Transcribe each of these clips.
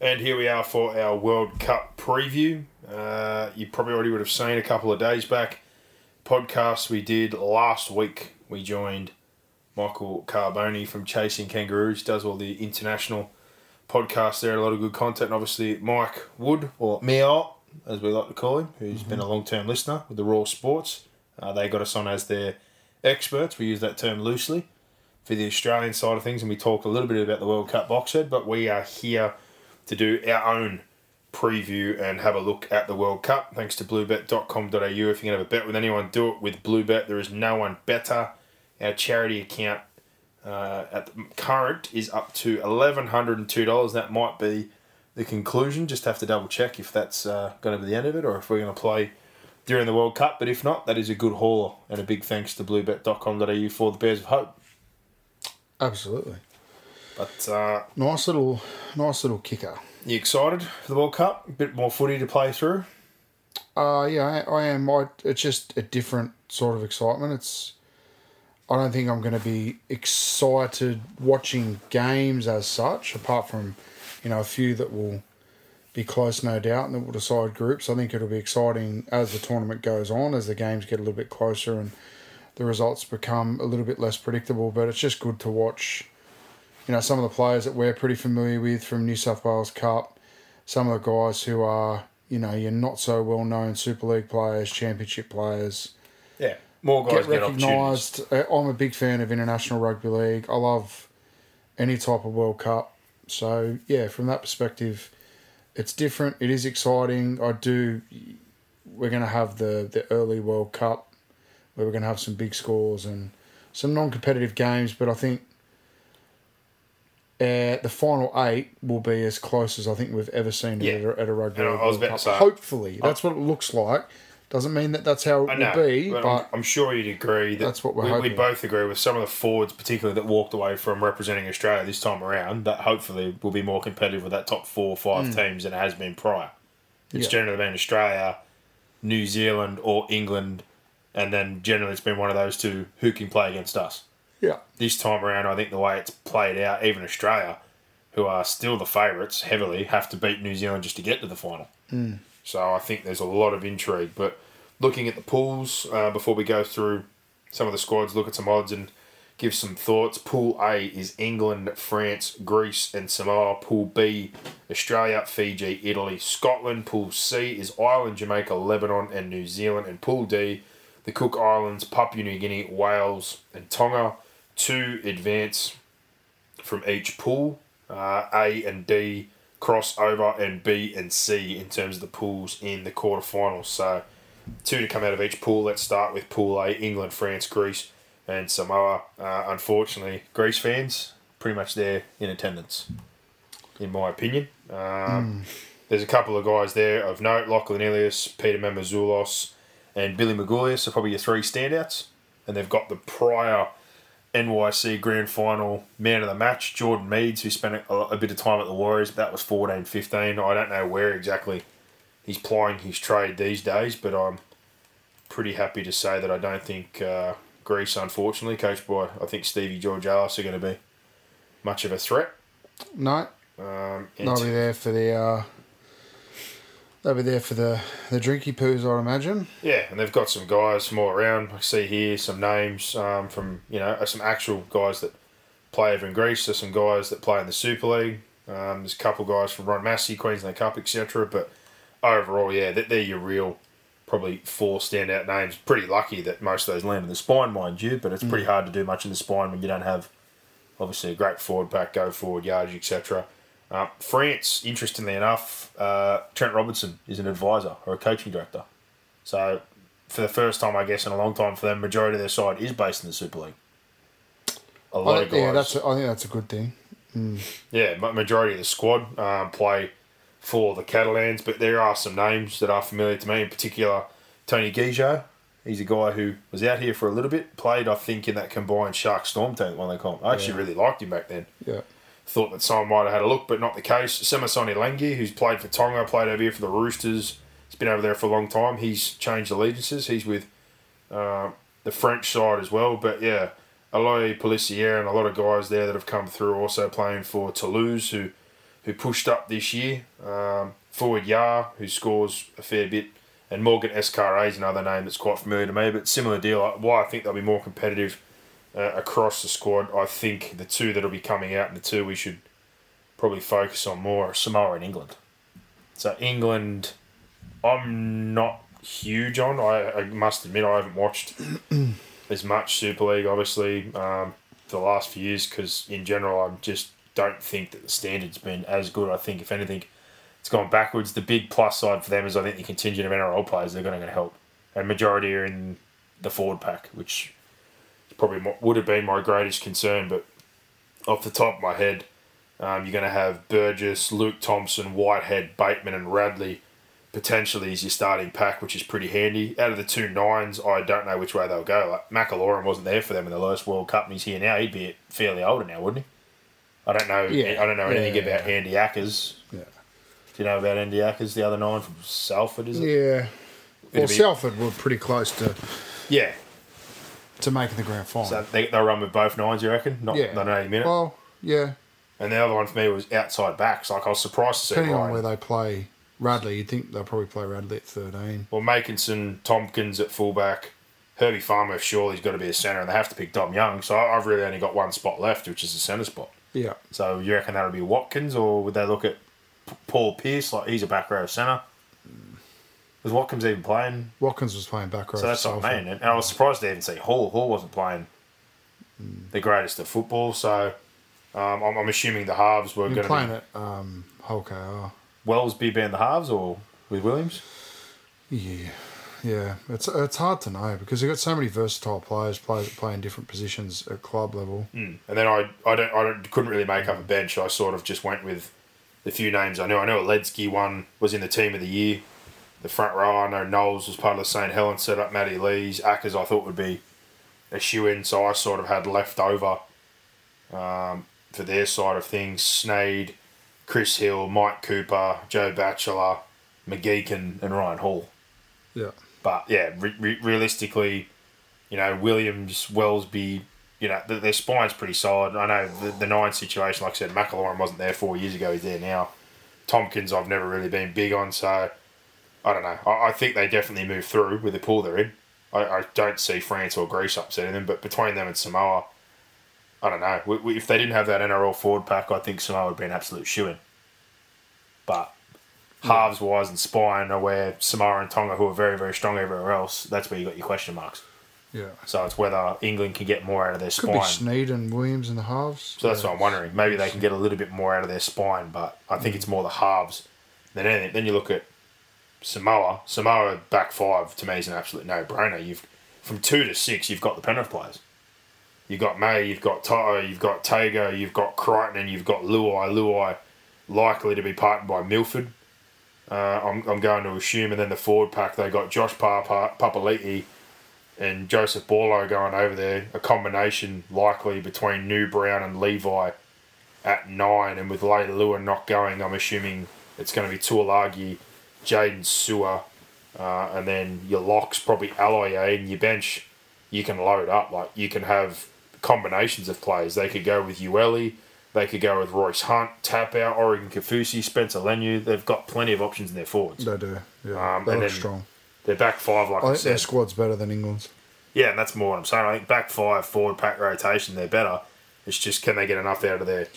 And here we are for our World Cup preview. Uh, you probably already would have seen a couple of days back podcast we did last week. We joined Michael Carboni from Chasing Kangaroos, does all the international podcasts there, a lot of good content. And obviously, Mike Wood, or Meow, as we like to call him, who's been a long term listener with the Raw Sports. Uh, they got us on as their experts. We use that term loosely for the Australian side of things, and we talked a little bit about the World Cup box set, but we are here to do our own preview and have a look at the World Cup. Thanks to bluebet.com.au. If you're going to have a bet with anyone, do it with Bluebet. There is no one better. Our charity account uh, at the current is up to $1,102. That might be the conclusion. Just have to double check if that's uh, going to be the end of it or if we're going to play during the World Cup. But if not, that is a good haul. And a big thanks to bluebet.com.au for the Bears of Hope. Absolutely. But uh, Nice little, nice little kicker. you excited for the World Cup? A bit more footy to play through? Uh, yeah, I, I am. I, it's just a different sort of excitement. It's. I don't think I'm going to be excited watching games as such, apart from, you know, a few that will be close, no doubt, and that will decide groups. I think it'll be exciting as the tournament goes on, as the games get a little bit closer and the results become a little bit less predictable. But it's just good to watch, you know, some of the players that we're pretty familiar with from New South Wales Cup, some of the guys who are, you know, your not so well known Super League players, Championship players Yeah. More guys get get, recognised. Uh, I'm a big fan of international rugby league. I love any type of World Cup. So yeah, from that perspective, it's different. It is exciting. I do. We're going to have the the early World Cup where we're going to have some big scores and some non-competitive games, but I think. Uh, the final eight will be as close as I think we've ever seen Yeah. at, a, at a rugby And I was about to say- Hopefully, that's what it looks like. Doesn't mean that that's how it I will be, but, but I'm, sure you'd agree that That's what we're we, hoping. We'd both agree with some of the forwards, particularly that walked away from representing Australia this time around, that hopefully will be more competitive with that top four or five teams than it has been prior. It's Yeah. generally been Australia, New Zealand, or England, and then generally it's been one of those two who can play against us. Yeah. This time around, I think the way it's played out, even Australia, who are still the favourites heavily, have to beat New Zealand just to get to the final. So I think there's a lot of intrigue. But looking at the pools uh, before we go through some of the squads, look at some odds and give some thoughts. Pool A is England, France, Greece, and Samoa. Pool B, Australia, Fiji, Italy, Scotland. Pool C is Ireland, Jamaica, Lebanon, and New Zealand. And Pool D, the Cook Islands, Papua New Guinea, Wales, and Tonga. Two advance from each pool. Uh, A and D cross over, and B and C in terms of the pools in the quarterfinals. So, two to come out of each pool. Let's start with Pool A: England, France, Greece, and Samoa. Uh, unfortunately, Greece fans pretty much there in attendance, in my opinion. Um, There's a couple of guys there of note: Lachlan Ilias, Peter Mamouzelos, and Billy Magoulias are probably your three standouts. And they've got the prior NYC Grand Final man of the match, Jordan Meads, who spent a, a bit of time at the Warriors. That was 14 15. I don't know where exactly he's plying his trade these days, but I'm pretty happy to say that I don't think uh, Greece, unfortunately, coached by I think Stevie Georgallis, are going to be much of a threat. No, Um, and they'll be there for the. Uh, they'll be there for the the drinky poos, I imagine. Yeah, and they've got some guys from all around. I see here some names um, from you know some actual guys that play over in Greece. There's some guys that play in the Super League. Um, there's a couple guys from Ron Massey, Queensland Cup, etc. But overall, yeah, they're your real probably four standout names. Pretty lucky that most of those land in the spine, mind you. But it's pretty hard to do much in the spine when you don't have obviously a great forward pack, go forward yardage, etc. Uh, France, interestingly enough, uh, Trent Robinson is an advisor or a coaching director. So, for the first time, I guess, in a long time for them, majority of their side is based in the Super League. a lot I, of guys. yeah, that's. A, I think that's a good thing. Yeah, majority of the squad um, play for the Catalans, but there are some names that are familiar to me. In particular, Tony Gigot. He's a guy who was out here for a little bit. Played, I think, in that combined Shark Storm team. One they call him. I actually Yeah. really liked him back then. Yeah. Thought that someone might have had a look, but not the case. Samisoni Langi, who's played for Tonga, played over here for the Roosters. He's been over there for a long time. He's changed allegiances. He's with uh, the French side as well. But yeah, Aloy Pelissier and a lot of guys there that have come through also playing for Toulouse who who pushed up this year. Um, forward Yar, who scores a fair bit. And Morgan Escaré is another name that's quite familiar to me, but similar deal. Why I think they'll be more competitive uh, across the squad. I think the two that'll be coming out and the two we should probably focus on more are Samoa and England. So England, I'm not huge on. I, I must admit I haven't watched as much Super League, obviously, um, the last few years because in general I just don't think that the standard's been as good. I think if anything, it's gone backwards. The big plus side for them is I think the contingent of NRL players they're going to help, and majority are in the forward pack, which probably mo- would have been my greatest concern. But off the top of my head, um, you're going to have Burgess, Luke Thompson, Whitehead, Bateman, and Radley potentially as your starting pack, which is pretty handy. Out of the two nines, I don't know which way they'll go. Like McIlorum wasn't there for them in the last World Cup, and he's here now. He'd be fairly older now, wouldn't he? I don't know. Yeah. I don't know anything Yeah. about Andy Ackers. Yeah. Do you know about Andy Ackers, the other nine from Salford? Is it? Yeah. Well, It'd be- Salford were pretty close to, Yeah. To making the grand final. So they, they'll run with both nines, you reckon? Not yeah. not 80 minutes. Well, yeah. and the other one for me was outside backs. Like I was surprised to see Depending on Ryan. where they play Radley, you'd think they'll probably play Radley at 13. Well, Makinson, Tomkins at fullback, Herbie Farmer surely he's got to be a centre, and they have to pick Dom Young. So I- I've really only got one spot left, which is the centre spot. Yeah. So you reckon that'll be Watkins, or would they look at P- Paul Pierce? Like he's a back row centre. Was Watkins even playing? Watkins was playing back row. So that's what I mean. And I was surprised to even see Hall. Hall wasn't playing the greatest of football. So um, I'm, I'm assuming the halves were going to playing be at um, KR. Welsby being the halves, or with Williams. Yeah, yeah. It's it's hard to know because you've got so many versatile players players that play in different positions at club level. And then I, I don't I don't, couldn't really make up a bench. I sort of just went with the few names I knew. I know Ledsky one was in the team of the year. The front row, I know Knowles was part of the St. Helens set up. Matty Lees, Ackers, I thought would be a shoe in. So I sort of had left over um, for their side of things. Sneyd, Chris Hill, Mike Cooper, Joe Batchelor, McGeekin, and Ryan Hall. Yeah, But yeah, re- re- realistically, you know, Williams, Welsby, you know, th- their spine's pretty solid. I know the, the nine situation, like I said, McIlorum wasn't there four years ago. He's there now. Tomkins, I've never really been big on, so I don't know. I, I think they definitely move through with the pool they're in. I, I don't see France or Greece upsetting them, but between them and Samoa, I don't know. We, we, if they didn't have that NRL forward pack, I think Samoa would be an absolute shoe in. But halves wise and spine are where Samoa and Tonga, who are very, very strong everywhere else, that's where you got your question marks. yeah. So it's whether England can get more out of their Could be spine. Sneyd and Williams in the halves. So that's yeah. what I'm wondering. Maybe they can get a little bit more out of their spine, but I think mm. it's more the halves than anything. Then you look at Samoa. Samoa back five to me is an absolute no brainer. You've from two to six, you've got the Penrith players. You've got May, you've got To'o, you've got Tago, you've got Crichton, and you've got Luai. Luai likely to be partnered by Milford. Uh, I'm, I'm going to assume, and then the forward pack they got Josh Papa, Papali'i and Joseph Borlo going over there. A combination likely between Nu Brown and Levi at nine, and with Leila Lua not going, I'm assuming it's going to be Tuolagi, Jaydn Su'A, uh, and then your locks probably Aloye, and your bench you can load up. Like you can have combinations of players. They could go with Ueli, they could go with Royce Hunt, Taupau, Oregon Kaufusi, Spencer Leniu. They've got plenty of options in their forwards. They do. Yeah, Um, they and look then- strong. Their back five, like I I, think their squad's better than England's. yeah, and that's more what I'm saying. I think back five, forward pack rotation, they're better. It's just can they get enough out of their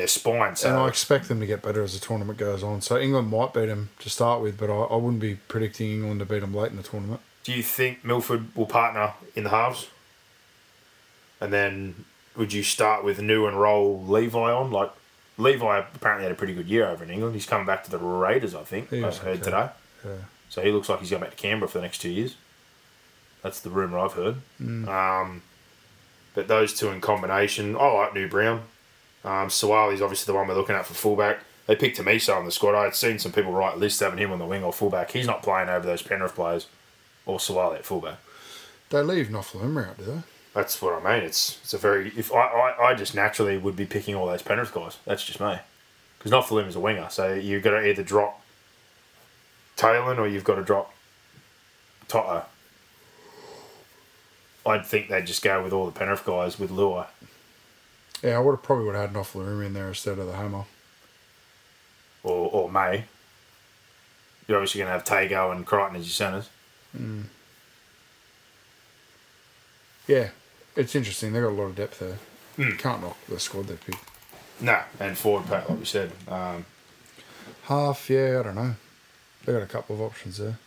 their spine? So And I expect them to get better as the tournament goes on. So England might beat them to start with, but I, I wouldn't be predicting England to beat them late in the tournament. do you think Milford will partner in the halves? And then would you start with new and roll Levi on? Like Levi apparently had a pretty good year over in England. He's coming back to the Raiders, I think. He I heard okay. today. Yeah. So he looks like he's going back to Canberra for the next two years. That's the rumor I've heard. Mm. Um, But those two in combination, I like Nu Brown. Um, Suaalii's obviously the one we're looking at for fullback. They picked Tamiso on the squad. I had seen some people write lists having him on the wing or fullback. He's not playing over those Penrith players or Suaalii at fullback. They leave Nofoaluma out, do they? That's what I mean. It's it's a very if I, I, I just naturally would be picking all those Penrith guys. That's just me. Because Nofoaluma is a winger, so you've got to either drop Taylor or you've got to drop To'o. I'd think they'd just go with all the Penrith guys with Lua. Yeah, I would have probably would have had Nofoaluma in there instead of the Hammer. or, or May. You're obviously going to have Tago and Crichton as your centres. Yeah, it's interesting. They've got a lot of depth there. Hmm. Can't knock the squad they've picked. No, and forward pack, like we said. Um, Half, yeah, I don't know. They've got a couple of options there.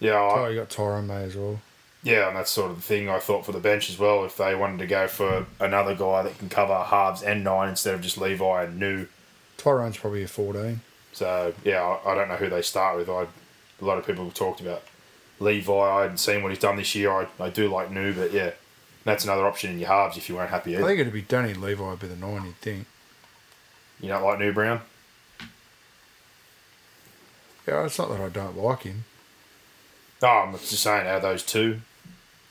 yeah, Oh, I, you got Tyrone May as well. Yeah, and that's sort of the thing I thought for the bench as well. If they wanted to go for another guy that can cover halves and nine instead of just Levi and New. Tyrone's probably a 14. So, yeah, I, I don't know who they start with. I A lot of people have talked about Levi. I hadn't seen what he's done this year. I, I do like New, but yeah, that's another option in your halves if you weren't happy I either. think it'd be Danny Levi would be the nine, you'd think. You don't like Nu Brown? Yeah, it's not that I don't like him. No, I'm just saying out of those two,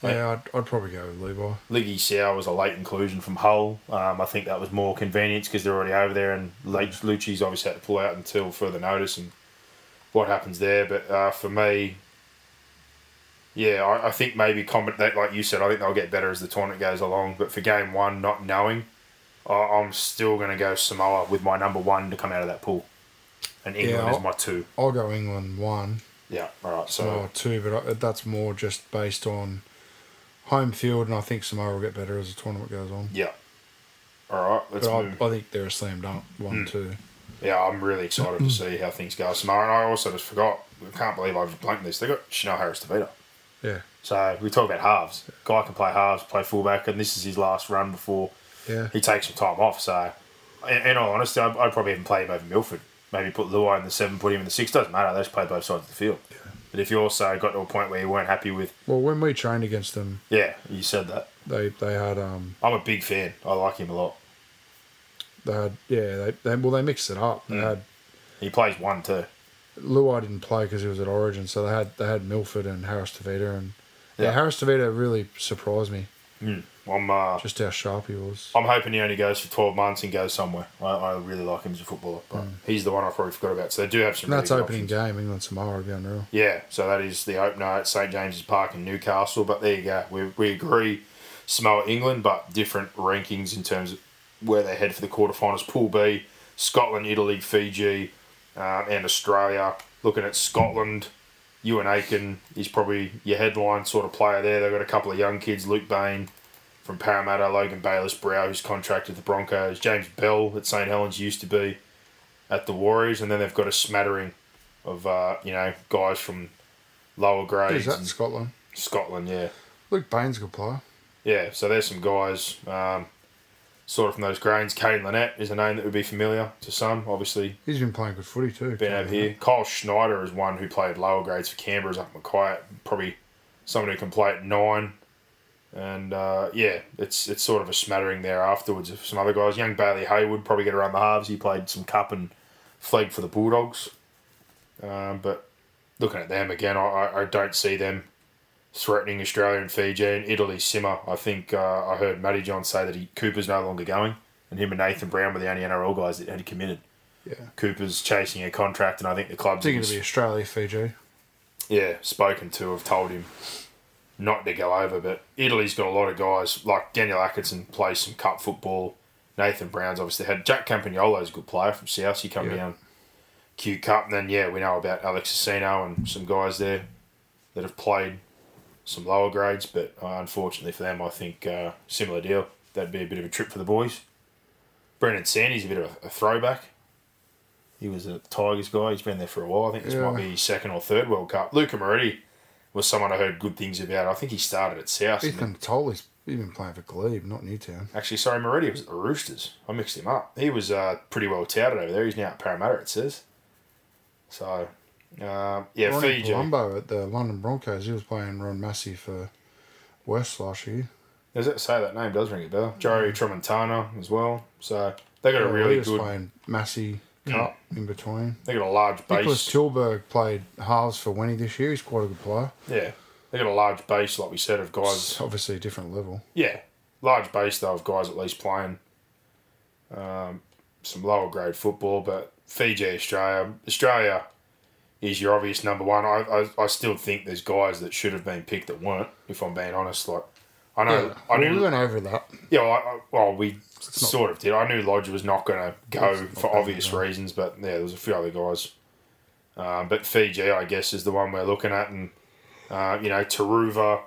Yeah, I'd, I'd probably go with Levi. Ligi Sao was a late inclusion from Hull. Um, I think that was more convenience because they're already over there, and Lucci's obviously had to pull out until further notice and what happens there. But uh, for me, yeah, I, I think maybe combat that, like you said, I think they'll get better as the tournament goes along. But for game one, not knowing, I, I'm still going to go Samoa with my number one to come out of that pool, and England I'll- is my two. I'll go England one, Yeah, all right. So Samoa two, but I, that's more just based on home field, and I think Samoa will get better as the tournament goes on. yeah, all right. Let's But move. I, I think they're a slam dunk, one, hmm. two. Yeah, I'm really excited to see how things go tomorrow. And I also just forgot, I can't believe I've blanked this. They got Chanel Harris Tavita. Yeah, So we talk about halves. Guy can play halves, play fullback, and this is his last run before yeah. he takes some time off. So, in, in all honesty, I'd, I'd probably even play him over Milford. Maybe put Luai in the seven, put him in the six. Doesn't matter. They just play both sides of the field. But if you also got to a point where you weren't happy with, Well, when we trained against them, yeah, you said that. they they had um I'm a big fan. I like him a lot. they had yeah they, they well they mixed it up. They Mm. had He plays one too. Luai didn't play because he was at Origin, so they had they had Milford and Harris Tavita, and yeah, Yeah. Harris Tavita really surprised me I'm uh, just how sharp he was. I'm hoping he only goes for 12 months and goes somewhere. I, I really like him as a footballer, but he's the one I probably forgot about. So they do have some. And that's really good opening options. game England Samoa would be unreal. Yeah, so that is the opener at St James's Park in Newcastle. But there you go. We, we agree Samoa, England, but different rankings in terms of where they head for the quarterfinals. Pool B, Scotland, Italy, Fiji, um, and Australia. Looking at Scotland, Euan Aitken is probably your headline sort of player there. They've got a couple of young kids, Luke Bain from Parramatta, Logan Bayliss Brow, who's contracted the Broncos, James Bell at St Helens used to be at the Warriors, and then they've got a smattering of uh, you know guys from lower grades. Who's that in Scotland? Scotland, yeah, Luke Bain's a good player. yeah. So there's some guys, um, sort of from those grains. Kane Linnett is a name that would be familiar to some. Obviously, He's been playing good footy too. been over here. Kyle Schneider is one who played lower grades for Canberra's up Mackay. Probably someone who can play at nine. And uh, yeah, it's it's sort of a smattering there afterwards of some other guys. Young Bailey Haywood probably get around the halves. He played some cup and flagged for the Bulldogs. Um, but looking at them again, I- I don't see them threatening Australia and Fiji and Italy simmer. I think uh, I heard Matty John say that he Cooper's no longer going, and him and Nathan Brown were the only NRL guys that had committed. Yeah. Cooper's chasing a contract, and I think the club's Thinking to be Australia, Fiji. yeah spoken to have told him not to go over. But Italy's got a lot of guys like Daniel Atkinson plays some cup football. Nathan Brown's obviously had Jack Campagnolo's a good player from South. He come Yeah. down Q Cup, and then yeah, we know about Alex Asino and some guys there that have played some lower grades. But uh, unfortunately for them, I think uh, similar deal. That'd be a bit of a trip for the boys. Brendan Sandy's a bit of a, a throwback. He was a Tigers guy. He's been there for a while. I think this Yeah. might be his second or third World Cup. Luca Moretti was someone I heard good things about. I think he started at South. Ethan Tolley's he's been playing for Glebe, not Newtown. Actually, sorry, Moretti was at the Roosters. I mixed him up. He was uh, pretty well touted over there. He's now at Parramatta, it says. So, uh, yeah, Ronnie Fiji. Palumbo at the London Broncos, he was playing Ron Massey for West last year. Does it say that name does ring a bell? Joey Tramontana as well. So they got a Yeah, really he was good. playing Massey Cup in between. They got a large base. Nicholas. Tilburg played halves for Wenny this year. He's quite a good player. Yeah, they got a large base, like we said, of guys. It's obviously a different level. Yeah, large base though of guys at least playing um, some lower grade football. But Fiji, Australia, Australia is your obvious number one. I, I, I still think there's guys that should have been picked that weren't. If I'm being honest, like I know, Yeah, I well, we knew, went over that. yeah, well, I, well we sort of did. I knew Lodge was not going to go for obvious no. reasons, but yeah, there was a few other guys. Um, but Fiji, I guess, is the one we're looking at, and uh, you know, Turuva,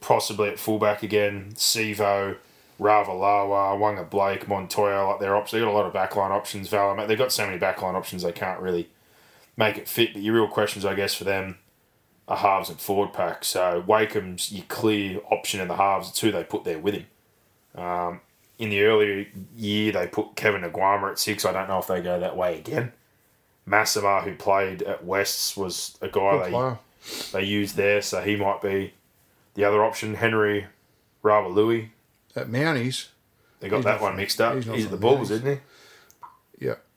possibly at fullback again, Sivo, Ravalawa, Wanga Blake, Montoya, like their options. They got a lot of backline options. Val, they've got so many backline options they can't really make it fit. But your real questions, I guess, for them are halves and forward pack. So Wakeham's your clear option in the halves. It's who they put there with him. Um, in the earlier year, they put Kevin Aguama at six. I don't know if they go that way again. Massima, who played at Wests, was a guy they player. they used there, so he might be the other option. Henry Ravalui, At Mounties, they got that not one mixed up. he's He's, at the Bulls, isn't he?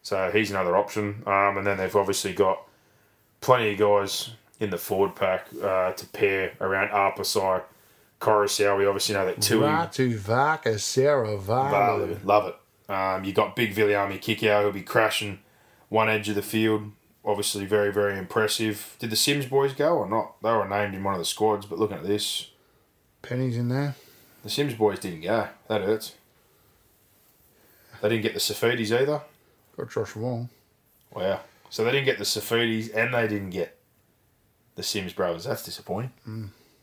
So he's another option. Um, and then they've obviously got plenty of guys in the forward pack uh, to pair around Arpasai, Coruscant. We obviously know that Tui, Ratu Vaka Sarah Valu. Love it. Um, you got big Viliami Kikau who'll be crashing one edge of the field. Obviously, very, very impressive. Did the Sims boys go or not? They were named in one of the squads, but looking at this, Penny's in there. The Sims boys didn't go. That hurts. They didn't get the Safidis either. Got Josh Wong. Wow. So they didn't get the Safidis and they didn't get the Sims brothers. That's disappointing.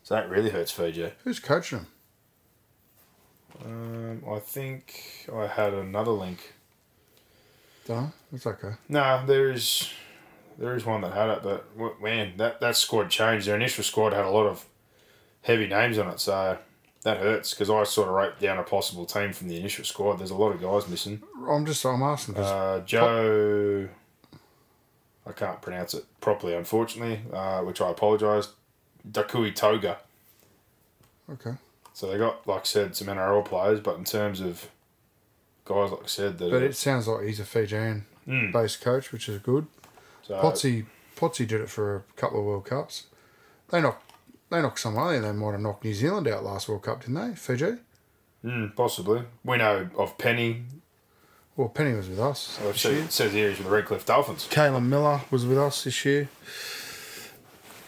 So that really hurts Fiji. Who's coaching them? Um, I think I had another link. Don't It's okay. No, there is there is one that had it, but man, that, that squad changed. Their initial squad had a lot of heavy names on it, so that hurts because I sort of wrote down a possible team from the initial squad. There's a lot of guys missing. I'm just I'm asking. Uh, Joe, I can't pronounce it properly, unfortunately, uh, which I apologise. Dakui Toga. okay. So they got, like I said, some NRL players, but in terms of guys, like I said, that But it sounds like he's a Fijian Mm. based coach, which is good. so, Potsy Potsy did it for a couple of World Cups. They knocked they knocked Somalia. They might have knocked New Zealand out last World Cup, didn't they? Fiji. mm, possibly. We know of Penny. Well, Penny was with us this says, year. says here he's with the Redcliffe Dolphins. Kalen Miller was with us this year.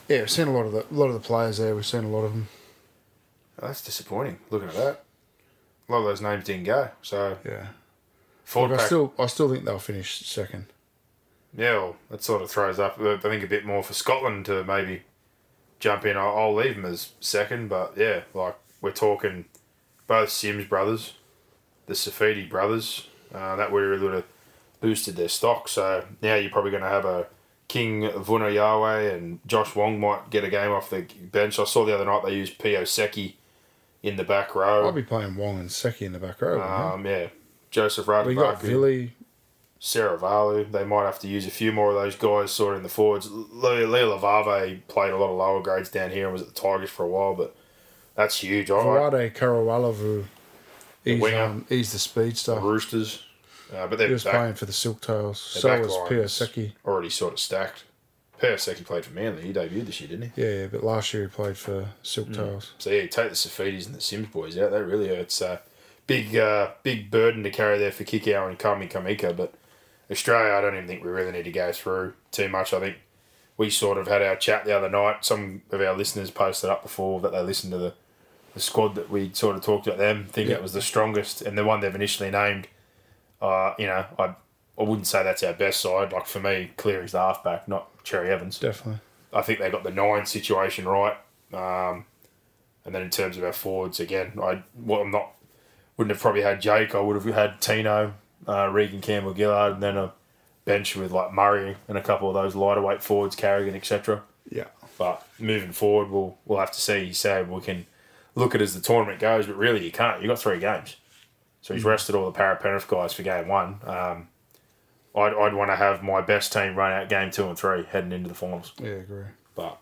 Yeah, we've seen a lot of the a lot of the players there. We've seen a lot of them. Oh, that's disappointing. Looking at that, a lot of those names didn't go. So Yeah, forward Look, I still I still think they'll finish second. yeah, well, that sort of throws up. I think a bit more for Scotland to maybe jump in. I'll, I'll leave him as second, but yeah, like we're talking both Sims brothers, the Safidi brothers. Uh, that would really would have boosted their stock. So now you're probably going to have a King Vuna Yahweh and Josh Wong might get a game off the bench. I saw the other night they used Piasecki in the back row. I'll be playing Wong and Seki in the back row. Um, yeah, Joseph I? we got Rademacher, Villy. Sarah Valu. They might have to use a few more of those guys sort of in the forwards. Leo Lavave played a lot of lower grades down here and was at the Tigers for a while, but that's huge. Vawade Karawalavu. He's, winger. um, he's the speedster. the Roosters, uh, but He they're was back, playing for the Silktails. So was Piasecki. already sort of stacked. Piasecki played for Manly. He debuted this year, didn't he? Yeah, yeah, but last year he played for Silk Silktails. So yeah, take the Safidis and the Sims boys out. That really hurts. Uh, big, uh, big burden to carry there for Kikau and Kamikamica. But Australia, I don't even think we really need to go through too much. I think we sort of had our chat the other night. Some of our listeners posted up before that they listened to the, the squad that we sort of talked about them. Think Yeah. it was the strongest and the one they've initially named. Uh, you know, I I wouldn't say that's our best side. Like for me, Cleary's the halfback, not Cherry Evans. Definitely. I think they got the nine situation right. Um, and then in terms of our forwards, again, I well, I'm not wouldn't have probably had Jake. I would have had Tino, uh, Regan Campbell Gillard, and then a bench with like Murray and a couple of those lighter weight forwards, Carrigan, etc. Yeah. But moving forward, we'll we'll have to see. You say we can look at it as the tournament goes, but really you can't. You have got three games, so he's rested all the Para Penrith guys for game one. Um, I'd I'd want to have my best team run out game two and three heading into the finals. Yeah, I agree. But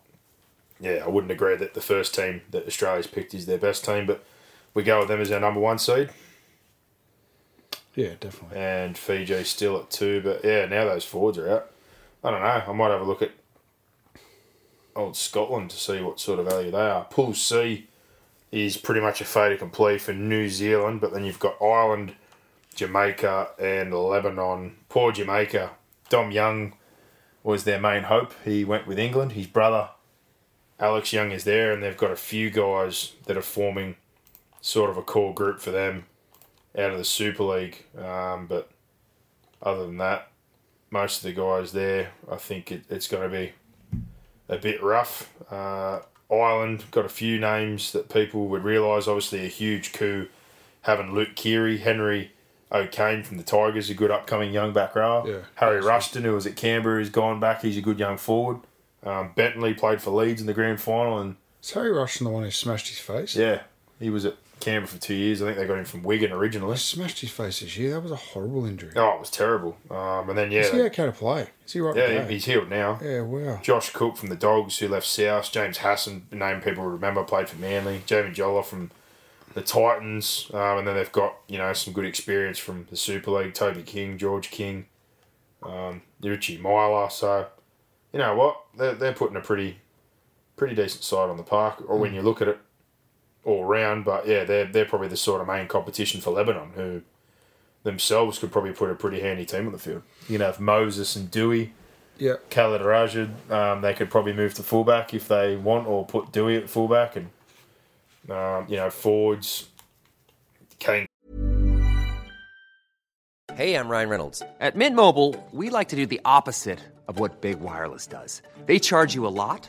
yeah, I wouldn't agree that the first team that Australia's picked is their best team. But we go with them as our number one seed, Yeah, definitely. and Fiji still at two. But yeah, now those forwards are out. I don't know. I might have a look at old Scotland to see what sort of value they are. Pool C is pretty much a fait accompli for New Zealand, but then you've got Ireland, Jamaica, and Lebanon. Poor Jamaica. Dom Young was their main hope. He went with England. His brother, Alex Young, is there, and they've got a few guys that are forming sort of a core group for them out of the Super League. Um, but other than that, most of the guys there, I think it, it's going to be a bit rough. Uh, Ireland got a few names that people would realise. Obviously, a huge coup having Luke Keary, Henry O'Kane from the Tigers, a good upcoming young back rower. Yeah. Harry Rushton, who was at Canberra, has gone back. He's a good young forward. Um, Bentley played for Leeds in the grand final, and Is Harry Rushton the one who smashed his face? yeah, he was at Canberra for two years. I think they got him from Wigan originally. He smashed his face this year. That was a horrible injury. Oh, it was terrible. Um, and then yeah, Is he okay to play? Is he right yeah, he's healed now. Yeah, wow. Josh Cook from the Dogs, who left South. James Hasson, a name people remember, played for Manly. Jamie Jolla from the Titans. Um, and then they've got, you know, some good experience from the Super League. Toby King, George King, um, Richie Myler. So, you know what? They're, they're putting a pretty pretty decent side on the park, or when you look at it all round. But yeah, they're, they're probably the sort of main competition for Lebanon, who themselves could probably put a pretty handy team on the field. You know, if Moses and Dewey. Yeah. Khaled Rajab, um, they could probably move to fullback if they want, or put Dewey at fullback, and um, you know Fords, Kane Hey, I'm Ryan Reynolds. At Mint Mobile, we like to do the opposite of what Big Wireless does. They charge you a lot,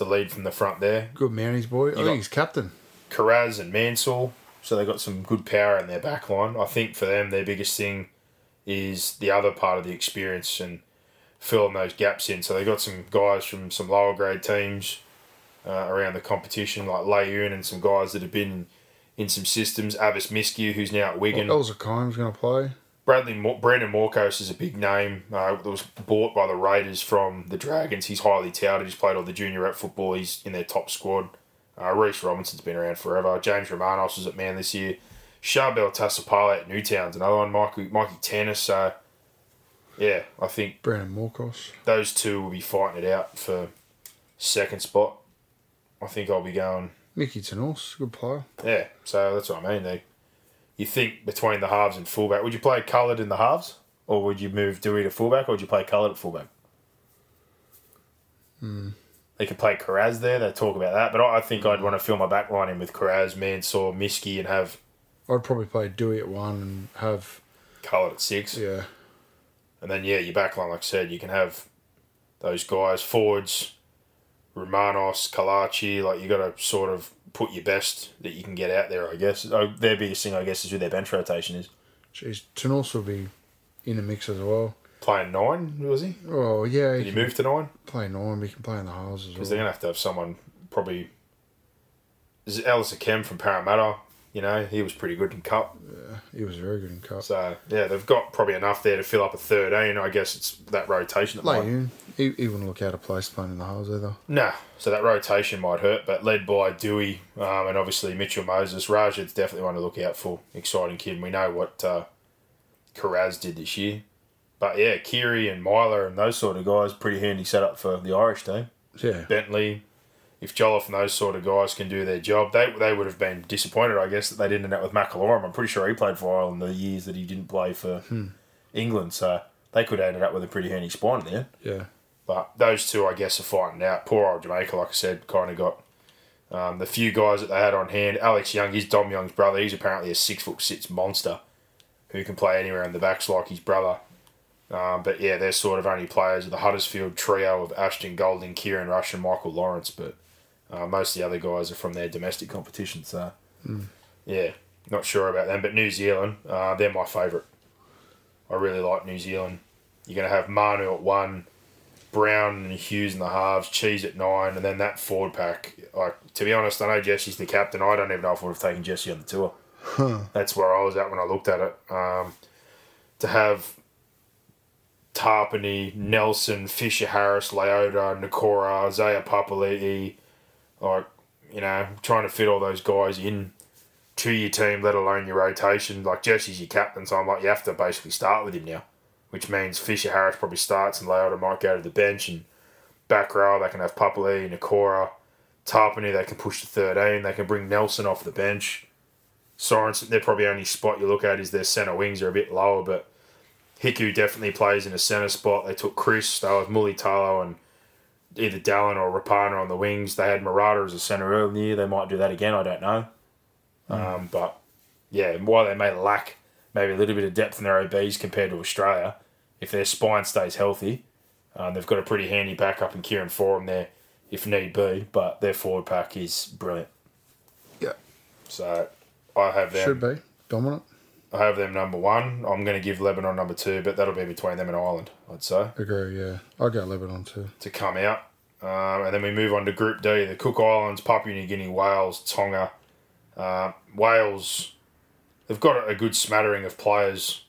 to lead from the front there. Good man, his boy. I think he's captain. Kiraz and Mansell, so they've got some good power in their back line. I think for them, their biggest thing is the other part of the experience and filling those gaps in. So they've got some guys from some lower grade teams uh, around the competition, like Layun and some guys that have been in some systems. Abbas Miski, who's now at Wigan. Elza Kime's going to play. Bradley Brandon Morkos is a big name. Uh, that was bought by the Raiders from the Dragons. He's highly touted. He's played all the junior rep football. He's in their top squad. Uh, Reese Robinson's been around forever. James Romanos was at Man this year. Charbel Tasipale at Newtown's another one. Mikey, Mikey Tannis. So, yeah, I think Brandon Morkos. those two will be fighting it out for second spot. I think I'll be going Mickey Tenos, good player. yeah, so that's what I mean. They, you think between the halves and fullback, would you play coloured in the halves, or would you move Dewey to fullback, or would you play coloured at fullback? Hmm. They could play Kiraz there. They talk about that, but I I think I'd hmm. want to fill my back line in with Kiraz, Mansour, Miski, and have I'd probably play Dewey at one and have, coloured at six. yeah, And then yeah, your back line, like I said, you can have those guys forwards, Romanos, Kalachi. Like you got to sort of put your best that you can get out there. I guess oh, their biggest thing, I guess, is who their bench rotation is. Jeez, Tenos will be in the mix as well. Playing nine, was he? Oh, yeah, Did he he move to nine? play nine, he can play in the halves as well. Because they're gonna have to have someone probably. Is it Alistair Kem from Parramatta? You know, he was pretty good in cup. Yeah, He was very good in cup. So yeah, they've got probably enough there to fill up a thirteen. I guess it's that rotation that might. Layun, he, he wouldn't look out of place playing in the halves either. Nah, so that rotation might hurt, but led by Dewey um, and obviously Mitchell Moses, Rajab's definitely one to look out for. Exciting kid. And we know what uh, Kiraz did this year. But yeah, Keary and Myler and those sort of guys, pretty handy setup for the Irish team. Yeah, Bentley, if Jolliffe and those sort of guys can do their job, they they would have been disappointed, I guess, that they didn't end up with McIlorum. I'm pretty sure he played for Ireland the years that he didn't play for England, so they could have ended up with a pretty handy spine there. yeah. But those two, I guess, are fighting out. Poor old Jamaica, like I said, kind of got um, the few guys that they had on hand. Alex Young, he's Dom Young's brother. He's apparently a six foot six monster who can play anywhere in the backs like his brother. Um, but yeah, they're sort of only players of the Huddersfield trio of Ashton Golding, Kieran Rush, and Michael Lawrence. But uh, most of the other guys are from their domestic competition. So yeah, not sure about them, but New Zealand, uh, they're my favourite. I really like New Zealand. You're going to have Manu at one, Brown and Hughes in the halves, Cheese at nine, and then that forward pack. Like to be honest, I know Jesse's the captain. I don't even know if I would have taken Jesse on the tour. That's where I was at when I looked at it. Um, to have Tapine, Nelson, Fisher, Harris, Leota, Nikora, Zaya Papali'i, like you know, trying to fit all those guys in to your team, let alone your rotation. Like Jesse's your captain, so I'm like, you have to basically start with him now, which means Fisher Harris probably starts and Leota might go to the bench and back row they can have Papali, and Nikora, Tapine, they can push to 13, they can bring Nelson off the bench. Sorensen, they're probably only spot you look at is their centre wings are a bit lower, but Hiku definitely plays in a centre spot. They took Chris, they was Mulitalo and either Dallin or Rapana on the wings. They had Murata as a centre earlier the year. They might do that again, I don't know. Um, but yeah, while they may lack maybe a little bit of depth in their OBs compared to Australia, if their spine stays healthy, um, they've got a pretty handy backup in Kieran Foran there if need be. But their forward pack is brilliant. Yeah. So I have them. Should be. Dominant. I have them number one. I'm going to give Lebanon number two, but that'll be between them and Ireland, I'd say, Agree, yeah. I'll go Lebanon too. to come out. Um, and then we move on to Group D: the Cook Islands, Papua New Guinea, Wales, Tonga. Uh, Wales, they've got a good smattering of players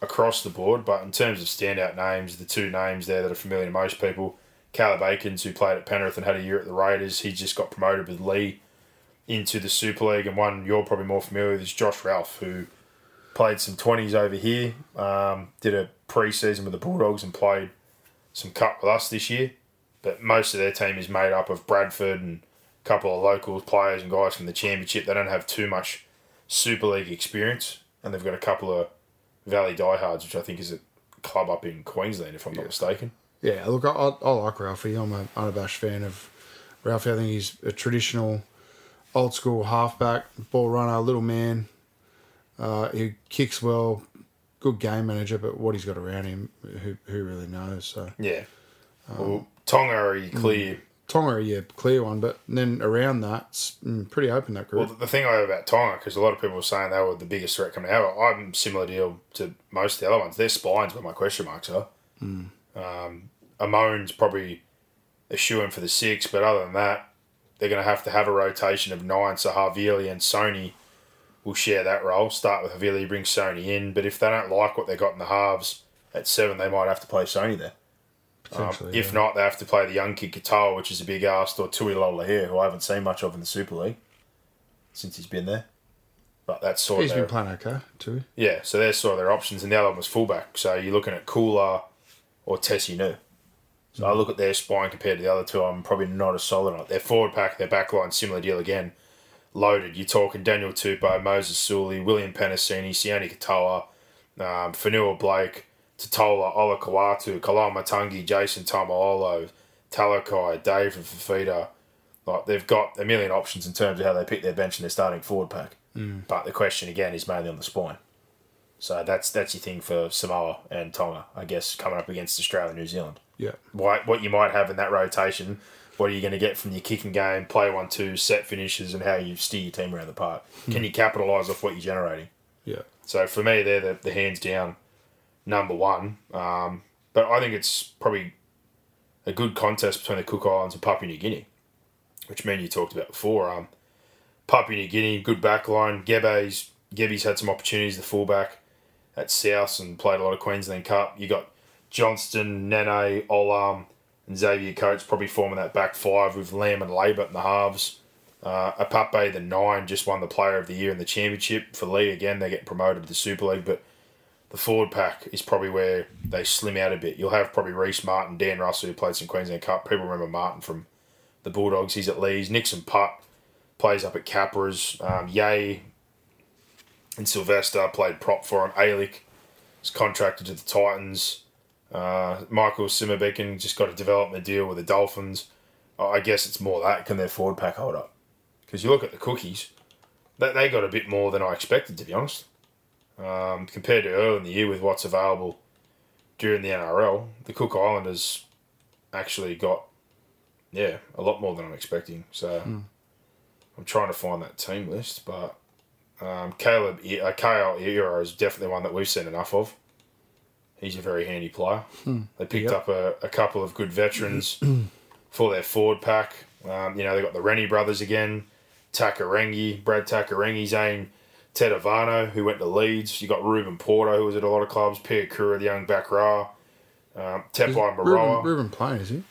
across the board, but in terms of standout names, the two names there that are familiar to most people, Caleb Aekins, who played at Penrith and had a year at the Raiders, he just got promoted with Leigh into the Super League, and one you're probably more familiar with is Josh Ralph, who played some 20s over here, um, did a pre-season with the Bulldogs and played some cup with us this year. But most of their team is made up of Bradford and a couple of local players and guys from the championship. They don't have too much Super League experience, and they've got a couple of Valley Diehards, which I think is a club up in Queensland, if I'm not mistaken. Yeah, look, I, I, I like Ralphie. I'm an unabashed fan of Ralphie. I think he's a traditional, old school halfback, ball runner, little man. Uh, he kicks well, good game manager, but what he's got around him, who, who really knows? So Yeah. well, Tonga are you clear. Tonga, yeah, clear one, but then around that, mm, pretty open that group. Well, the thing I have about Tonga, because a lot of people were saying they were the biggest threat coming out, I'm similar deal to most of the other ones. Their spines where my question marks are. Um, Amon's probably a shoe in for the six, but other than that, they're going to have to have a rotation of nine. So Havili and Soni will share that role. Start with Havili, bring Soni in, but if they don't like what they got in the halves at seven, they might have to play Soni there. Um, if yeah. not, they have to play the young kid Katoa, which is a big ask, or Tui Lolohea, who I haven't seen much of in the Super League since he's been there. But that's sort he's of He's been playing okay too. yeah. So there's sort of their options, and the other one was fullback. So you're looking at Kula or Tesi Niu. So I look at their spine compared to the other two. I'm probably not as solid on it. Their forward pack, their back line, similar deal again. Loaded. You're talking Daniel Tupou, Moses Suli, William Penisini, Sione Katoa, um, Fonua Blake, Totola, Ola Kawatu, Kalama Matangi, Jason Taumalolo, Talakai, Dave and Fafita. Like they've got a million options in terms of how they pick their bench and their starting forward pack. But the question again is mainly on the spine. So that's that's your thing for Samoa and Tonga, I guess, coming up against Australia and New Zealand. Yeah, What, what you might have in that rotation, what are you going to get from your kicking game, play one, two, set finishes, and how you steer your team around the park? Can you capitalise off what you're generating? yeah, So for me, they're the, the hands down number one. Um, but I think it's probably a good contest between the Cook Islands and Papua New Guinea, which me and you talked about before. Um, Papua New Guinea, good back line. Gebe's, Gebe's had some opportunities, the fullback at South and played a lot of Queensland Cup. You got Johnston, Nene, Olam, and Xavier Coates probably forming that back five with Lamb and Labour in the halves. Uh, Ipape, the nine, just won the Player of the Year in the Championship for Leigh. Again, they get promoted to the Super League, but the forward pack is probably where they slim out a bit. You'll have probably Rhyse Martin, Dan Russell, who played some Queensland Cup. People remember Martin from the Bulldogs. He's at Lee's. Nixon Putt plays up at Capras. Um, Yay and Sylvester played prop for him. Alick is contracted to the Titans. Uh, Michael Simmerbecken just got a development deal with the Dolphins. I guess it's more that can their forward pack hold up? Because you look at the cookies, they, they got a bit more than I expected, to be honest. Um, compared to early in the year with what's available during the NRL, the Cook Islanders actually got, yeah, a lot more than I'm expecting. So I'm trying to find that team list, but Um, Caleb, uh, KL Euro is definitely one that we've seen enough of. He's a very handy player. They picked Yep. up a, a couple of good veterans for their forward pack. Um, you know, they got the Rennie brothers again, Takairangi, Brad Takairangi, Zane Tetevano, who went to Leeds. You got Ruben Porter, who was at a lot of clubs, Pierre Kura, the young back row, um, Tepai Ruben, Maroa. Ruben playing, is he?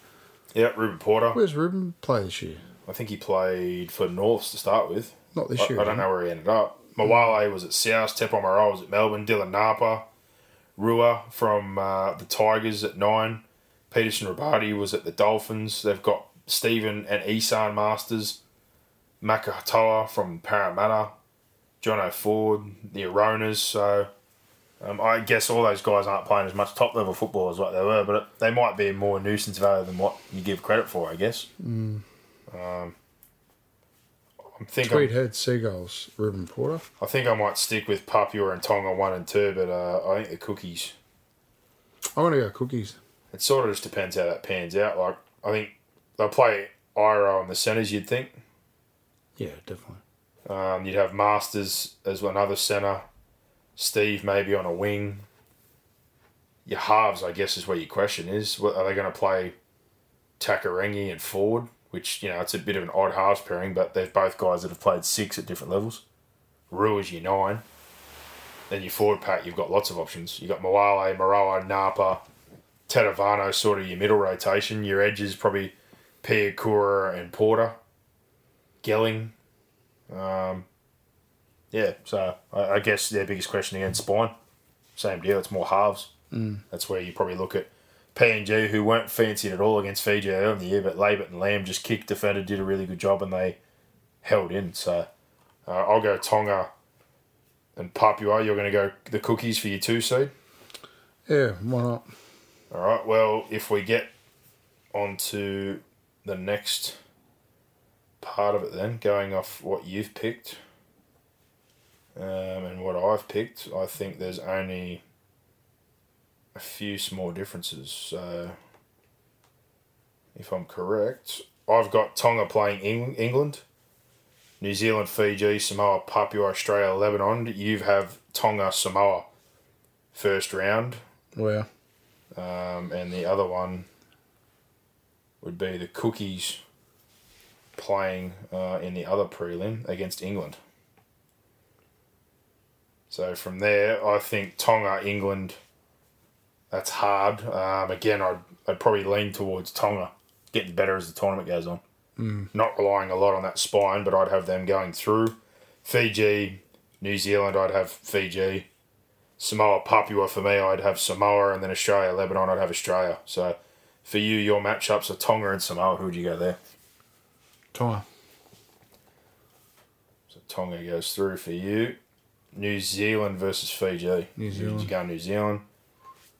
Yeah, Ruben Porter. Where's Ruben play this year? I think he played for Norths to start with. Not this I, year. I don't know where he ended up. Mawale was at South, Tepai Moeroa was at Melbourne, Dylan Napa, Rua from uh, the Tigers at nine, Peterson Rabati was at the Dolphins. They've got Stephen and Esan Marsters, Makatoa from Parramatta, John Ford, the Aronas. So um, I guess all those guys aren't playing as much top level football as what they were, but they might be more nuisance value than what you give credit for, I guess. Um, I'm thinking. Tweed Head Seagulls, Ruben Porter. I think I might stick with Papua and Tonga one and two, but uh, I think the cookies. I'm to go cookies. It sort of just depends how that pans out. Like I think they'll play Iro on the centres. You'd think Yeah, definitely. um, you'd have Marsters as another centre, Steve maybe on a wing. Your halves, I guess, is where your question is. What, are they going to play Takairangi and Ford? Which you know it's a bit of an odd halves pairing, but they're both guys that have played six at different levels. Rue is your nine. Then your forward pack, you've got lots of options. You've got Moale, Moeroa, Napa, Tetevano, sort of your middle rotation. Your edges probably Pia Kura and Porter. Gelling. Um, yeah, so I, I guess their biggest question against Spine. Same deal, it's more halves. Mm. That's where you probably look at PNG, who weren't fancied at all against Fiji earlier in the year, but Labert and Lam just kicked, defended, did a really good job, and they held in. So uh, I'll go Tonga and Papua. You're going to go the cookies for your two seed. Yeah, why not? All right. Well, if we get onto the next part of it, then going off what you've picked um, and what I've picked, I think there's only a few small differences. So, if I'm correct, I've got Tonga playing Eng- England, New Zealand, Fiji, Samoa, Papua, Australia, Lebanon. You have Tonga, Samoa, first round. Well, Um, and the other one would be the Cookies playing uh, in the other prelim against England. So from there, I think Tonga, England, that's hard. Um, again, I'd, I'd probably lean towards Tonga getting better as the tournament goes on. Mm. Not relying a lot on that spine, but I'd have them going through. Fiji, New Zealand, I'd have Fiji. Samoa, Papua for me, I'd have Samoa, and then Australia, Lebanon, I'd have Australia. So for you, your matchups are Tonga and Samoa. Who would you go there? Tonga. So Tonga goes through for you. New Zealand versus Fiji. New Zealand. you go New Zealand?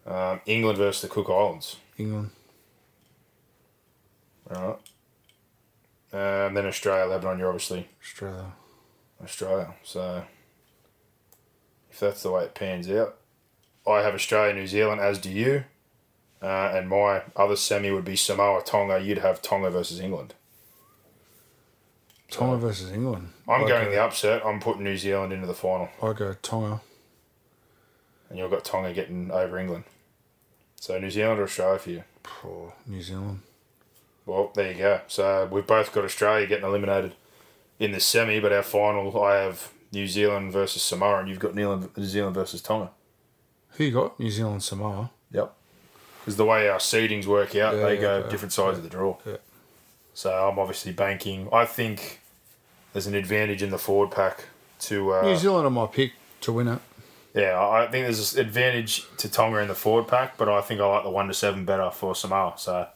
Um, England versus the Cook Islands. England. All right. Um, then Australia, Lebanon, you're obviously Australia. Australia. So if that's the way it pans out, I have Australia, New Zealand, as do you. Uh, and my other semi would be Samoa, Tonga. You'd have Tonga versus England. Tonga versus England. I'm I going go, the upset. I'm putting New Zealand into the final. I go Tonga. And you've got Tonga getting over England. So New Zealand or Australia for you? For New Zealand. Well, there you go. So we've both got Australia getting eliminated in the semi, but our final, I have New Zealand versus Samoa, and you've got New Zealand- versus Tonga. Who you got? New Zealand, Samoa. Yep. Because the way our seedings work out, Yeah, they yeah, go yeah. different sides of the draw. Yeah. So I'm obviously banking. I think there's an advantage in the forward pack to. Uh, New Zealand are my pick to win it. Yeah, I think there's an advantage to Tonga in the forward pack, but I think I like the one to seven better for Samoa. So.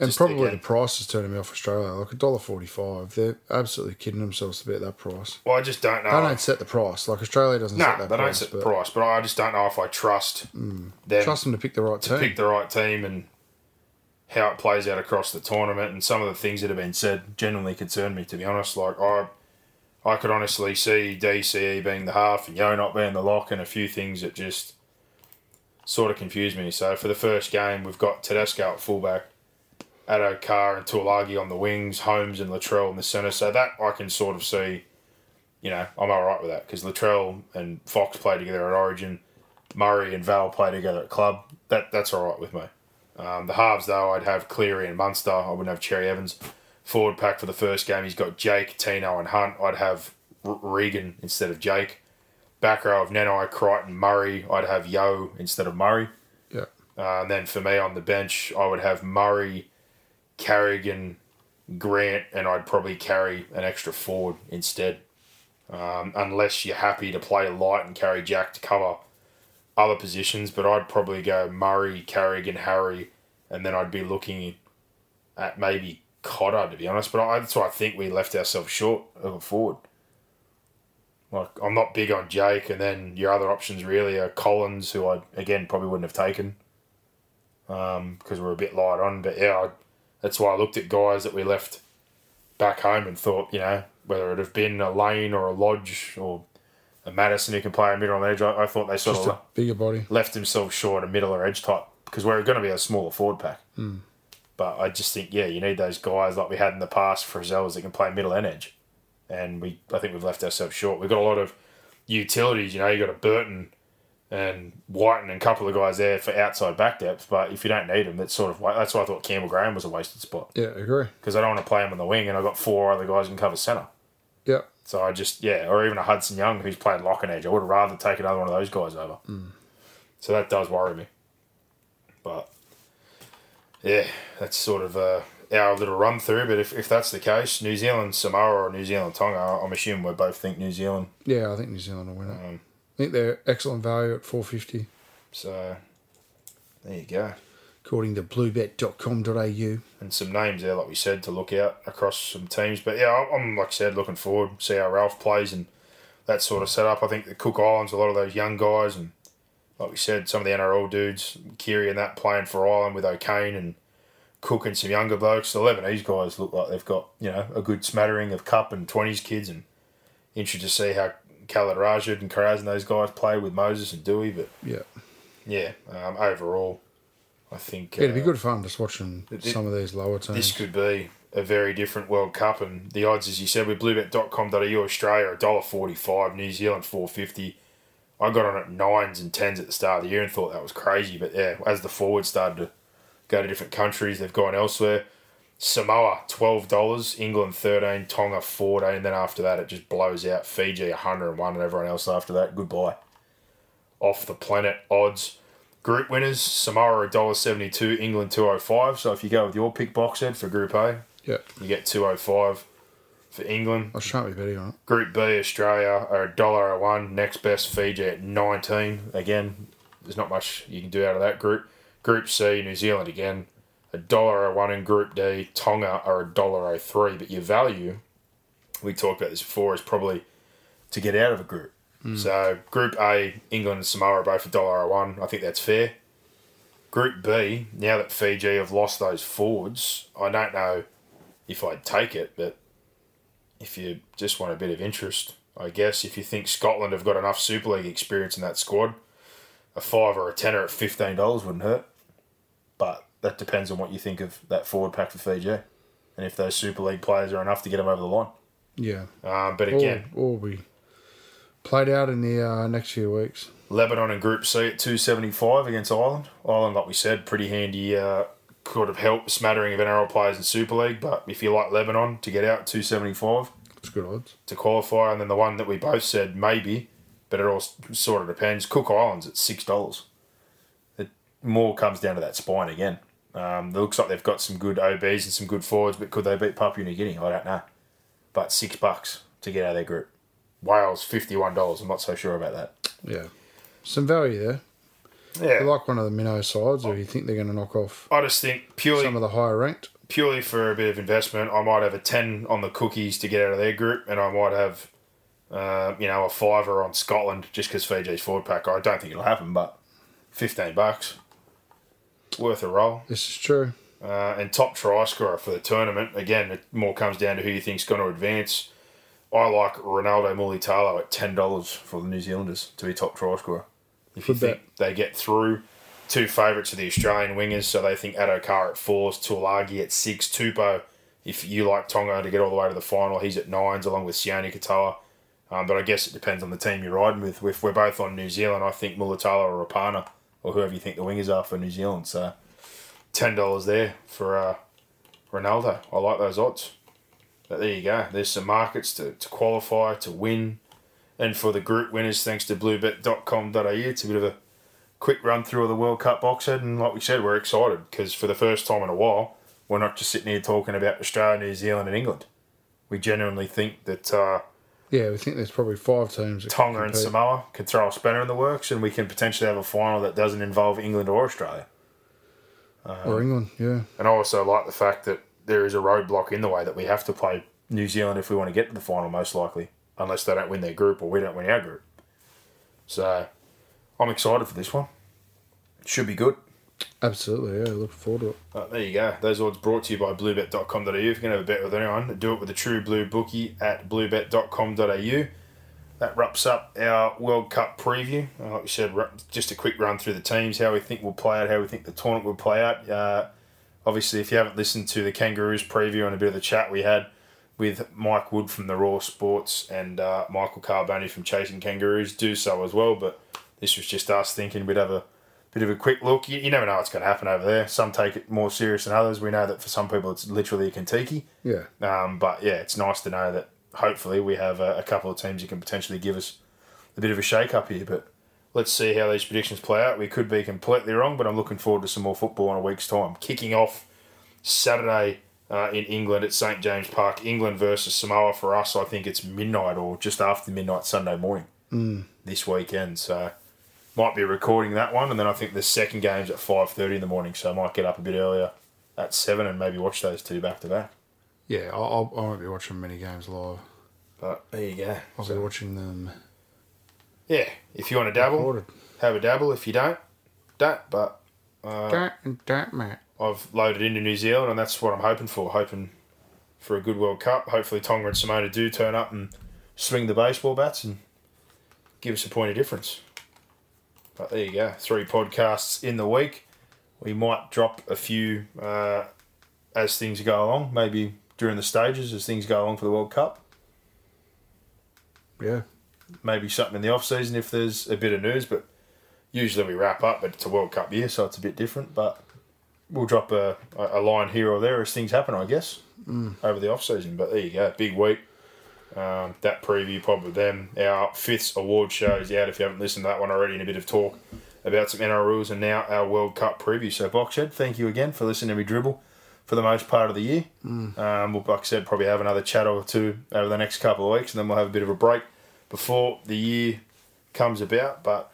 And probably again- the price is turning me off Australia. Like a dollar forty five. They're absolutely kidding themselves about that price. Well, I just don't know. They don't set the price. Like Australia doesn't no, set that they don't price. set the price, but I just don't know if I trust mm. them Trust them to pick the right team to team. pick the right team and how it plays out across the tournament. And some of the things that have been said genuinely concern me, to be honest. Like I, I could honestly see DCE being the half and Yeo not being the lock, and a few things that just sort of confuse me. So for the first game, we've got Tedesco at fullback, Addo Carr and Taulagi on the wings, Holmes and Latrell in the centre. So that I can sort of see you know, I'm all right with that because Latrell and Fox play together at Origin, Murray and Val play together at club. That that's all right with me. Um, the halves though, I'd have Cleary and Munster. I wouldn't have Cherry Evans. Forward pack for the first game, he's got Jake, Tino, and Hunt. I'd have R- Regan instead of Jake. Back row of Nenai, Crichton, Murray. I'd have Yeo instead of Murray. Yeah. Uh, and then for me on the bench, I would have Murray, Carrigan, Grant, and I'd probably carry an extra forward instead. Um, unless you're happy to play light and carry Jack to cover other positions, but I'd probably go Murray, Carrigan, Harry, and then I'd be looking at maybe Cotter to be honest. But I, that's why I think we left ourselves short of a forward. Like I'm not big on Jake, and then your other options really are Collins, who I again probably wouldn't have taken um, because we're a bit light on. But yeah, I, that's why I looked at guys that we left back home and thought, you know, whether it have been a Lane or a Lodge or a Madison who can play a middle on the edge, I, I thought they sort Just of a bigger body. left themselves short a middle or edge type because we're going to be a smaller forward pack. Hmm. But I just think, yeah, you need those guys like we had in the past for Zells that can play middle and edge. And we, I think we've left ourselves short. We've got a lot of utilities. You know, you've got a Burton and Wighton and a couple of guys there for outside back depth. But if you don't need them, that's sort of that's why I thought Campbell Graham was a wasted spot Yeah, I agree. because I don't want to play him on the wing, and I've got four other guys who can cover centre. Yeah. So I just yeah, or even a Hudson Young who's played lock and edge. I would rather take another one of those guys over. Mm. So that does worry me. But yeah, that's sort of uh, our little run through. But if, if that's the case, New Zealand Samoa or New Zealand Tonga, I'm assuming we both think New Zealand. Yeah, I think New Zealand will win it. Um, I think they're excellent value at 450 So there you go. according to bluebet.com.au. and some names there, like we said, to look out across some teams. But yeah, I'm- I'm like I said, looking forward see how Ralph plays and that sort of setup. I think the Cook Islands, a lot of those young guys, and like we said, some of the NRL dudes, Kiri and that playing for Ireland with O'Kane and Cook and some younger blokes. The Lebanese guys look like they've got you know a good smattering of cup and twenties kids, and interested to see how Khaled Rajab and Kiraz and those guys play with Moses and Dewey. But Yeah. yeah, um, overall, I think Yeah, it'd be uh, good fun just watching some of these lower teams. this could be a very different World Cup, and the odds, as you said, with bluebet.com.au Australia are $1.45, New Zealand four fifty. I got on at nines and tens at the start of the year and thought that was crazy, but yeah, as the forwards started to go to different countries, they've gone elsewhere. Samoa twelve dollars, England thirteen, Tonga fourteen, and then after that it just blows out. Fiji hundred and one, and everyone else after that. Goodbye. Off the planet odds. Group winners: Samoa $1.72, England two oh five. So if you go with your pick box head for Group A, yeah. you get two oh five for England. I shan't be betting on it. Group B, Australia are a dollar one. Next best, Fiji at nineteen. Again, there's not much you can do out of that group. Group C, New Zealand again, a dollar one in Group D. Tonga are a dollar three. But your value, we talked about this before, is probably to get out of a group. So Group A, England and Samoa are both a dollar one. I think that's fair. Group B, now that Fiji have lost those forwards, I don't know if I'd take it, but if you just want a bit of interest, I guess if you think Scotland have got enough Super League experience in that squad, a five or a tenner at fifteen dollars wouldn't hurt. But that depends on what you think of that forward pack for Fiji, and if those Super League players are enough to get them over the line. Yeah. Um, but Or, again, or we played out in the uh, next few weeks. Lebanon in Group C at two seventy five against Ireland. Ireland, like we said, pretty handy. Uh, could have helped smattering of NRL players in Super League, but if you like Lebanon to get out two seventy five. It's good odds. to qualify, and then the one that we both said maybe, but it all sort of depends. Cook Islands at six dollars. It more comes down to that spine again. Um, it looks like they've got some good OBs and some good forwards, but could they beat Papua New Guinea? I don't know. But six bucks to get out of their group. Wales fifty one dollars. I'm not so sure about that. Yeah. Some value there. Yeah, You like one of the minnow sides, or you think they're going to knock off I just think purely some of the higher ranked? purely for a bit of investment, I might have a 10 on the cookies to get out of their group, and I might have, uh, you know, a fiver on Scotland just because Fiji's forward pack. I don't think it'll happen, but 15 bucks. Worth a roll. This is true. Uh, and top try scorer for the tournament, again, it more comes down to who you think's going to advance. I like Ronaldo Mulitalo at $10 for the New Zealanders to be top try scorer. If you think they get through, two favourites of the Australian wingers, so they think Addo-Carr at fours, Taulagi at six, To'o. If you like Tonga to get all the way to the final, he's at nines, along with Sione Katoa Um, but I guess it depends on the team you're riding with. If we're both on New Zealand, I think Mulitalo or Rapana or whoever you think the wingers are for New Zealand. So ten dollars there for uh, Ronaldo. I like those odds. But there you go. There's some markets to, to qualify, to win. And for the group winners, thanks to bluebet.com.au, it's a bit of a quick run through of the World Cup box set. And like we said, we're excited because for the first time in a while, we're not just sitting here talking about Australia, New Zealand, and England. We genuinely think that uh, Yeah, we think there's probably five teams. Tonga and. Samoa can throw a spanner in the works, and we can potentially have a final that doesn't involve England or Australia. or England. Yeah, And I also like the fact that there is a roadblock in the way that we have to play New Zealand if we want to get to the final, most likely, unless they don't win their group or we don't win our group. So I'm excited for this one. Should be good. absolutely. Yeah, looking forward to it. But there you go. Those odds brought to you by bluebet.com.au. If you're going to have a bet with anyone, do it with a true blue bookie at bluebet.com.au. That wraps up our World Cup preview. Uh, like we said, just a quick run through the teams, how we think we'll play out, how we think the tournament will play out. Uh, obviously, if you haven't listened to the Kangaroos preview and a bit of the chat we had with Mike Wood from the Raw Sports and uh, Michael Carboni from Chasing Kangaroos, do so as well. But this was just us thinking we'd have a bit of a quick look. You, you never know what's going to happen over there. Some take it more serious than others. We know that for some people it's literally a Contiki. Yeah, Um, but yeah, it's nice to know that hopefully we have a, a couple of teams who can potentially give us a bit of a shake up here. But let's see how these predictions play out. We could be completely wrong, but I'm looking forward to some more football in a week's time. Kicking off Saturday uh, in England at St James Park, England versus Samoa. For us, I think it's midnight or just after midnight Sunday morning this weekend. So might be recording that one, and then I think the second game's at five thirty in the morning. So I might get up a bit earlier at seven and maybe watch those two back to back. yeah. I'll, I'll, I won't be watching many games live. But there you go. I'll be watching them Yeah, if you want to dabble, recorded. have a dabble. If you don't, don't. But Uh, don't and don't, mate. I've loaded into New Zealand, and that's what I'm hoping for. Hoping for a good World Cup. Hopefully, Tonga and Samoa do turn up and swing the baseball bats and give us a point of difference. But there you go. Three podcasts in the week. We might drop a few uh, as things go along, maybe during the stages as things go along for the World Cup. Yeah, maybe something in the off season if there's a bit of news, but usually we wrap up, but it's a World Cup year, so it's a bit different. But we'll drop a, a line here or there as things happen, I guess, over the off season. But there you go, big week. Um, that preview pod with them. Our fifth award show is out. If you haven't listened to that one already, and a bit of talk about some NRL rules, and now our World Cup preview. So, Boxhead, thank you again for listening to me dribble for the most part of the year. Um, we'll, like I said, probably have another chat or two over the next couple of weeks, and then we'll have a bit of a break before the year comes about. But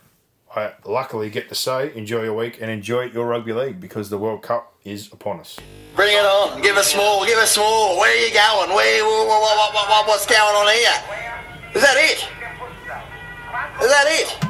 I luckily get to say, enjoy your week and enjoy your rugby league because the World Cup is upon us. Bring it on. Give us more. Give us more. Where are you going? Where? What, what, what, what, what's going on here? Is that it? Is that it?